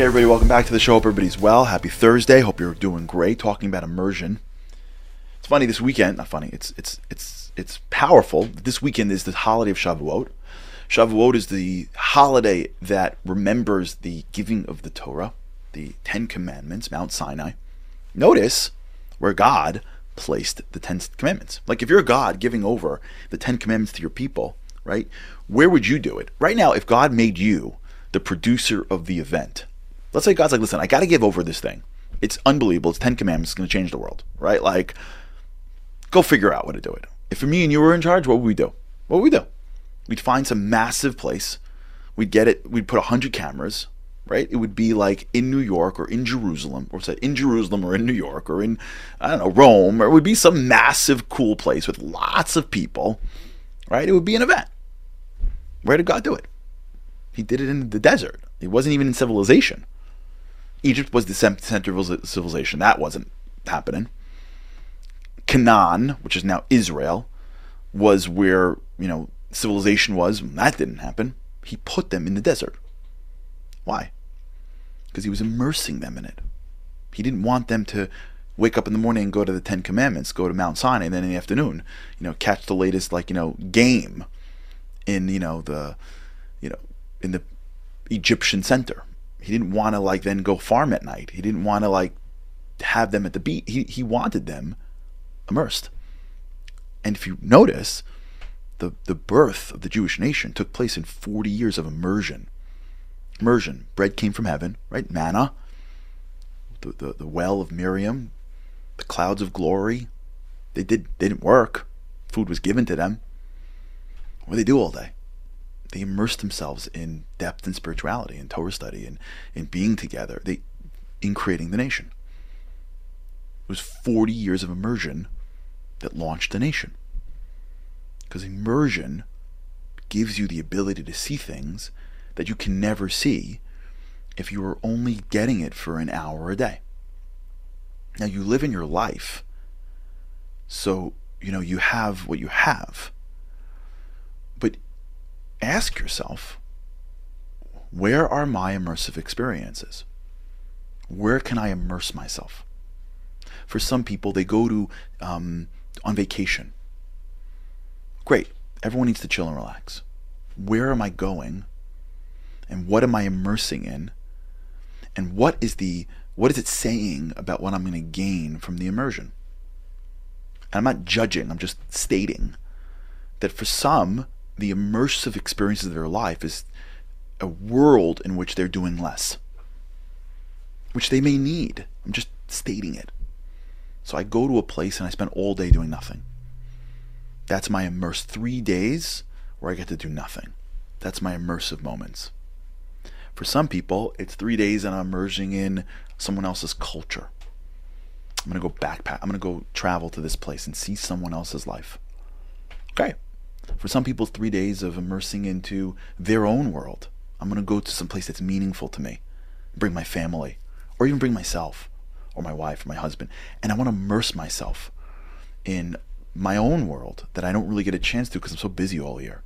Okay, everybody, welcome back to the show. Hope everybody's well. Happy Thursday. Hope you're doing great. Talking about immersion. It's funny this weekend. Not funny. It's it's it's it's powerful. This weekend is the holiday of Shavuot. Shavuot is the holiday that remembers the giving of the Torah, the Ten Commandments, Mount Sinai. Notice where God placed the Ten Commandments. Like if you're God giving over the Ten Commandments to your people, right? Where would you do it? Right now, if God made you the producer of the event, Let's say God's like, listen, I got to give over this thing. It's unbelievable. It's Ten Commandments. It's going to change the world, right? Like, go figure out what to do it. If me and you were in charge, what would we do? What would we do? We'd find some massive place. We'd get it. We'd put a hundred cameras, right? It would be like in New York or in Jerusalem, or in Jerusalem or in New York or in I don't know Rome, or it would be some massive cool place with lots of people, right? It would be an event. Where did God do it? He did it in the desert. It wasn't even in civilization. Egypt was the center of civilization. That wasn't happening. Canaan, which is now Israel, was where, you know, civilization was. That didn't happen. He put them in the desert. Why? Because he was immersing them in it. He didn't want them to wake up in the morning and go to the Ten Commandments, go to Mount Sinai, and then in the afternoon, you know, catch the latest like, you know, game in, you know, the you know, in the Egyptian center he didn't want to like then go farm at night. He didn't want to like have them at the beach. He he wanted them immersed. And if you notice, the the birth of the Jewish nation took place in 40 years of immersion. Immersion. Bread came from heaven, right? Manna. The, the, the well of Miriam, the clouds of glory. They did they didn't work. Food was given to them. What did they do all day? They immersed themselves in depth and spirituality and Torah study and in being together. They in creating the nation. It was 40 years of immersion that launched the nation. Because immersion gives you the ability to see things that you can never see if you are only getting it for an hour a day. Now you live in your life, so you know you have what you have ask yourself where are my immersive experiences? Where can I immerse myself? For some people, they go to um, on vacation. Great, everyone needs to chill and relax. Where am I going? And what am I immersing in? And what is the what is it saying about what I'm going to gain from the immersion? And I'm not judging, I'm just stating that for some, the immersive experiences of their life is a world in which they're doing less, which they may need. I'm just stating it. So I go to a place and I spend all day doing nothing. That's my immersed three days where I get to do nothing. That's my immersive moments. For some people, it's three days and I'm merging in someone else's culture. I'm going to go backpack. I'm going to go travel to this place and see someone else's life. Okay. For some people, three days of immersing into their own world. I'm going to go to some place that's meaningful to me, bring my family, or even bring myself, or my wife, or my husband, and I want to immerse myself in my own world that I don't really get a chance to because I'm so busy all year.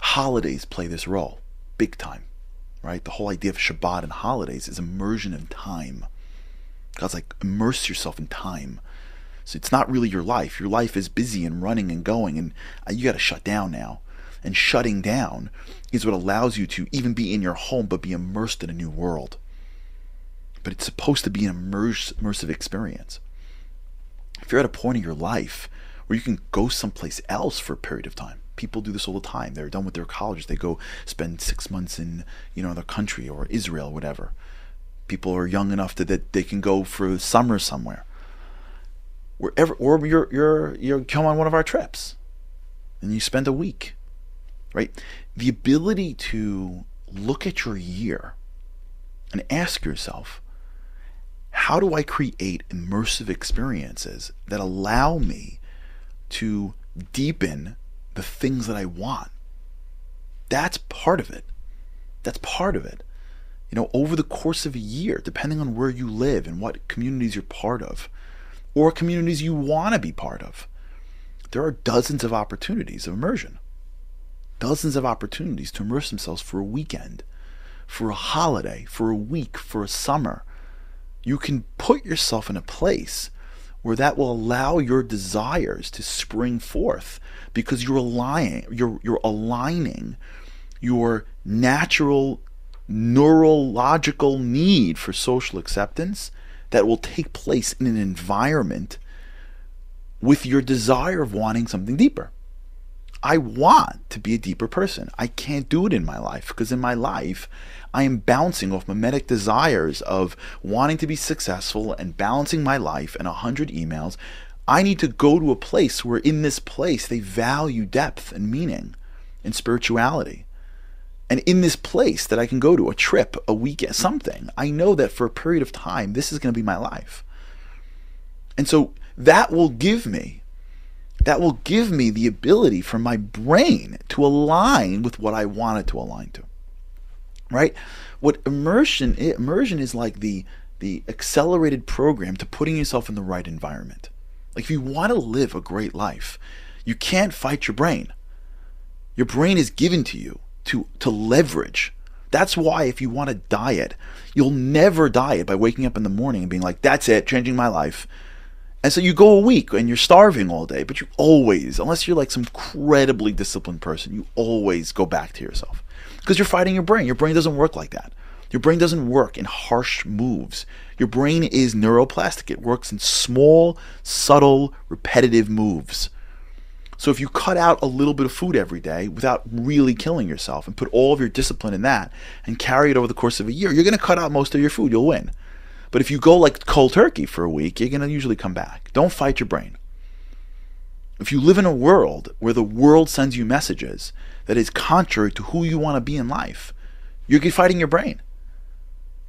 Holidays play this role big time, right? The whole idea of Shabbat and holidays is immersion in time. God's like, immerse yourself in time. So it's not really your life. Your life is busy and running and going, and uh, you got to shut down now. And shutting down is what allows you to even be in your home but be immersed in a new world. But it's supposed to be an immersive experience. If you're at a point in your life where you can go someplace else for a period of time, people do this all the time. They're done with their colleges. They go spend six months in you know their country or Israel, whatever. People are young enough to, that they can go for summer somewhere wherever, or you're you're you come on one of our trips, and you spend a week, right? The ability to look at your year and ask yourself how do I create immersive experiences that allow me to deepen the things that I want? That's part of it. That's part of it. You know, over the course of a year, depending on where you live and what communities you're part of, or communities you want to be part of, there are dozens of opportunities of immersion. Dozens of opportunities to immerse themselves for a weekend, for a holiday, for a week, for a summer. You can put yourself in a place where that will allow your desires to spring forth because you're aligning you're you're aligning your natural neurological need for social acceptance that will take place in an environment with your desire of wanting something deeper. I want to be a deeper person. I can't do it in my life because in my life, I am bouncing off mimetic desires of wanting to be successful and balancing my life and a hundred emails. I need to go to a place where in this place they value depth and meaning and spirituality. And in this place that I can go to, a trip, a weekend, something, I know that for a period of time, this is going to be my life. And so that will give me, that will give me the ability for my brain to align with what I want it to align to. Right? What immersion immersion is like the the accelerated program to putting yourself in the right environment. Like if you want to live a great life, you can't fight your brain. Your brain is given to you to to leverage. That's why if you want to diet, you'll never diet by waking up in the morning and being like, "That's it, changing my life." And so you go a week and you're starving all day, but you always, unless you're like some incredibly disciplined person, you always go back to yourself because you're fighting your brain. Your brain doesn't work like that. Your brain doesn't work in harsh moves. Your brain is neuroplastic. It works in small, subtle, repetitive moves. So if you cut out a little bit of food every day without really killing yourself and put all of your discipline in that and carry it over the course of a year, you're going to cut out most of your food. You'll win. But if you go like cold turkey for a week, you're going to usually come back. Don't fight your brain. If you live in a world where the world sends you messages that is contrary to who you want to be in life, you're fighting your brain.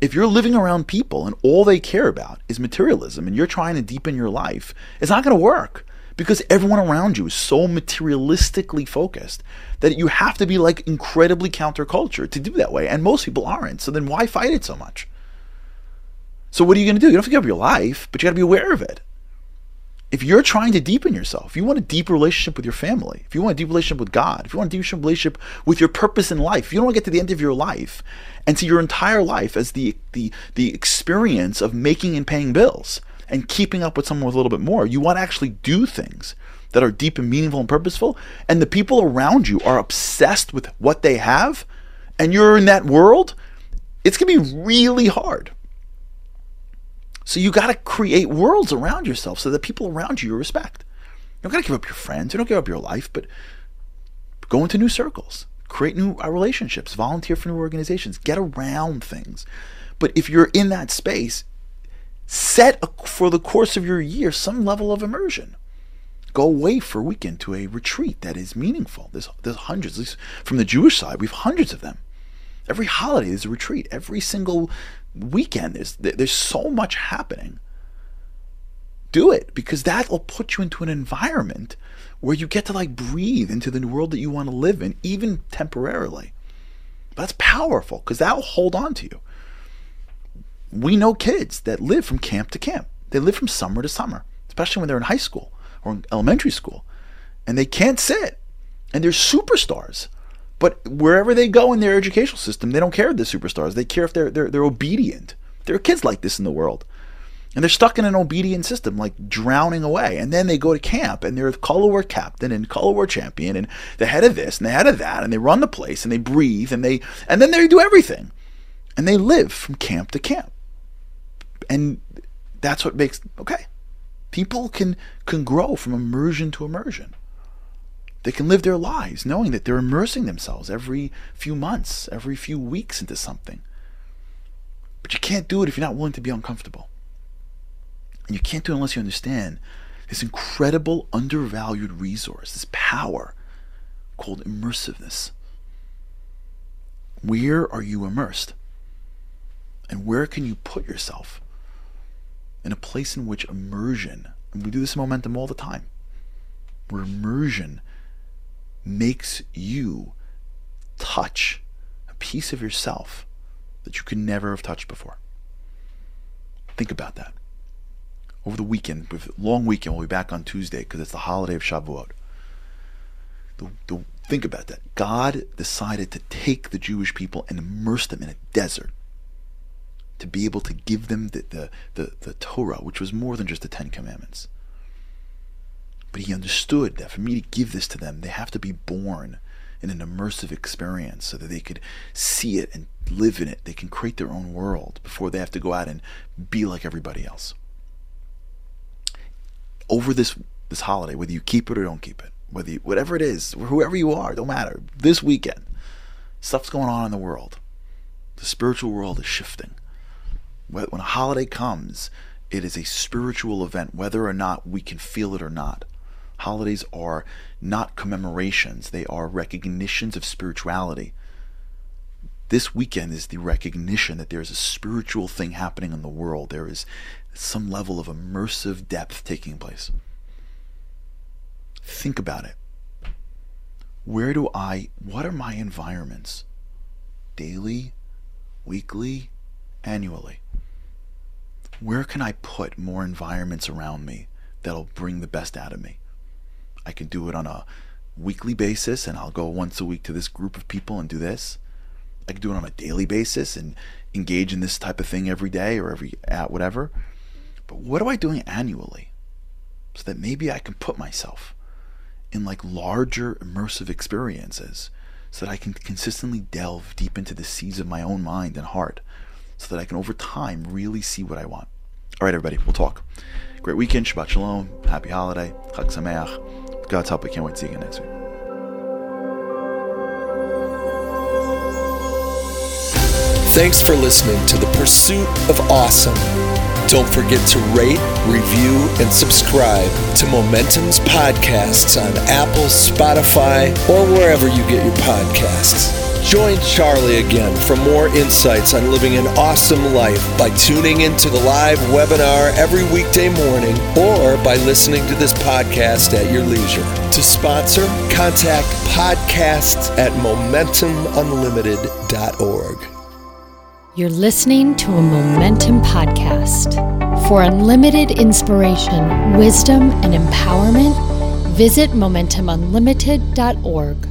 If you're living around people and all they care about is materialism and you're trying to deepen your life, it's not going to work because everyone around you is so materialistically focused that you have to be like incredibly counterculture to do that way. And most people aren't. So then why fight it so much? So what are you going to do? You don't have to give up your life, but you got to be aware of it. If you're trying to deepen yourself, if you want a deep relationship with your family, if you want a deep relationship with God, if you want a deep relationship with your purpose in life, if you don't want to get to the end of your life and see your entire life as the the the experience of making and paying bills, and keeping up with someone with a little bit more. You want to actually do things that are deep and meaningful and purposeful. And the people around you are obsessed with what they have, and you're in that world, it's going to be really hard. So you got to create worlds around yourself so that people around you respect. You don't got to give up your friends. You don't give up your life, but go into new circles, create new uh, relationships, volunteer for new organizations, get around things. But if you're in that space, set for the course of your year some level of immersion. Go away for a weekend to a retreat that is meaningful. There's, there's hundreds, at least from the Jewish side, we have hundreds of them. Every holiday is a retreat. Every single weekend, there's, there's so much happening. Do it because that will put you into an environment where you get to like breathe into the world that you want to live in, even temporarily. That's powerful because that will hold on to you we know kids that live from camp to camp. They live from summer to summer, especially when they're in high school or in elementary school, and they can't sit. And they're superstars. But wherever they go in their educational system, they don't care if they're superstars. They care if they're they're, they're obedient. There are kids like this in the world. And they're stuck in an obedient system, like drowning away. And then they go to camp and they're color war captain and color war champion and the head of this and the head of that. And they run the place and they breathe and they and then they do everything. And they live from camp to camp and that's what makes okay. People can can grow from immersion to immersion. They can live their lives knowing that they're immersing themselves every few months, every few weeks into something. But you can't do it if you're not willing to be uncomfortable. And you can't do it unless you understand this incredible undervalued resource, this power called immersiveness. Where are you immersed? And where can you put yourself in a place in which immersion, we do this in momentum all the time, where immersion makes you touch a piece of yourself that you could never have touched before. Think about that. Over the weekend, with long weekend, we'll be back on Tuesday because it's the holiday of Shavuot. The, the, think about that. God decided to take the Jewish people and immerse them in a desert to be able to give them the, the, the, the Torah, which was more than just the Ten Commandments. But he understood that for me to give this to them, they have to be born in an immersive experience so that they could see it and live in it. They can create their own world before they have to go out and be like everybody else. Over this this holiday, whether you keep it or don't keep it, whether you, whatever it is, whoever you are, don't matter. This weekend, stuff's going on in the world. The spiritual world is shifting when a holiday comes, it is a spiritual event, whether or not we can feel it or not. Holidays are not commemorations, they are recognitions of spirituality. This weekend is the recognition that there's a spiritual thing happening in the world. There is some level of immersive depth taking place. Think about it. Where do I, what are my environments? Daily, weekly, annually? Where can I put more environments around me that'll bring the best out of me? I can do it on a weekly basis and I'll go once a week to this group of people and do this. I can do it on a daily basis and engage in this type of thing every day or every at whatever. But what am I doing annually? So that maybe I can put myself in like larger immersive experiences so that I can consistently delve deep into the seas of my own mind and heart so that I can over time really see what I want. All right, everybody, we'll talk. Great weekend, Shabbat Shalom, happy holiday, Chag Sameach. God's help, we can't wait to see you again next week. Thanks for listening to The Pursuit of Awesome. Don't forget to rate, review, and subscribe to Momentum's podcasts on Apple, Spotify, or wherever you get your podcasts. Join Charlie again for more insights on living an awesome life by tuning into the live webinar every weekday morning or by listening to this podcast at your leisure. To sponsor, contact podcasts at momentumunlimited.org. You're listening to a Momentum podcast. For unlimited inspiration, wisdom, and empowerment, visit MomentumUnlimited.org.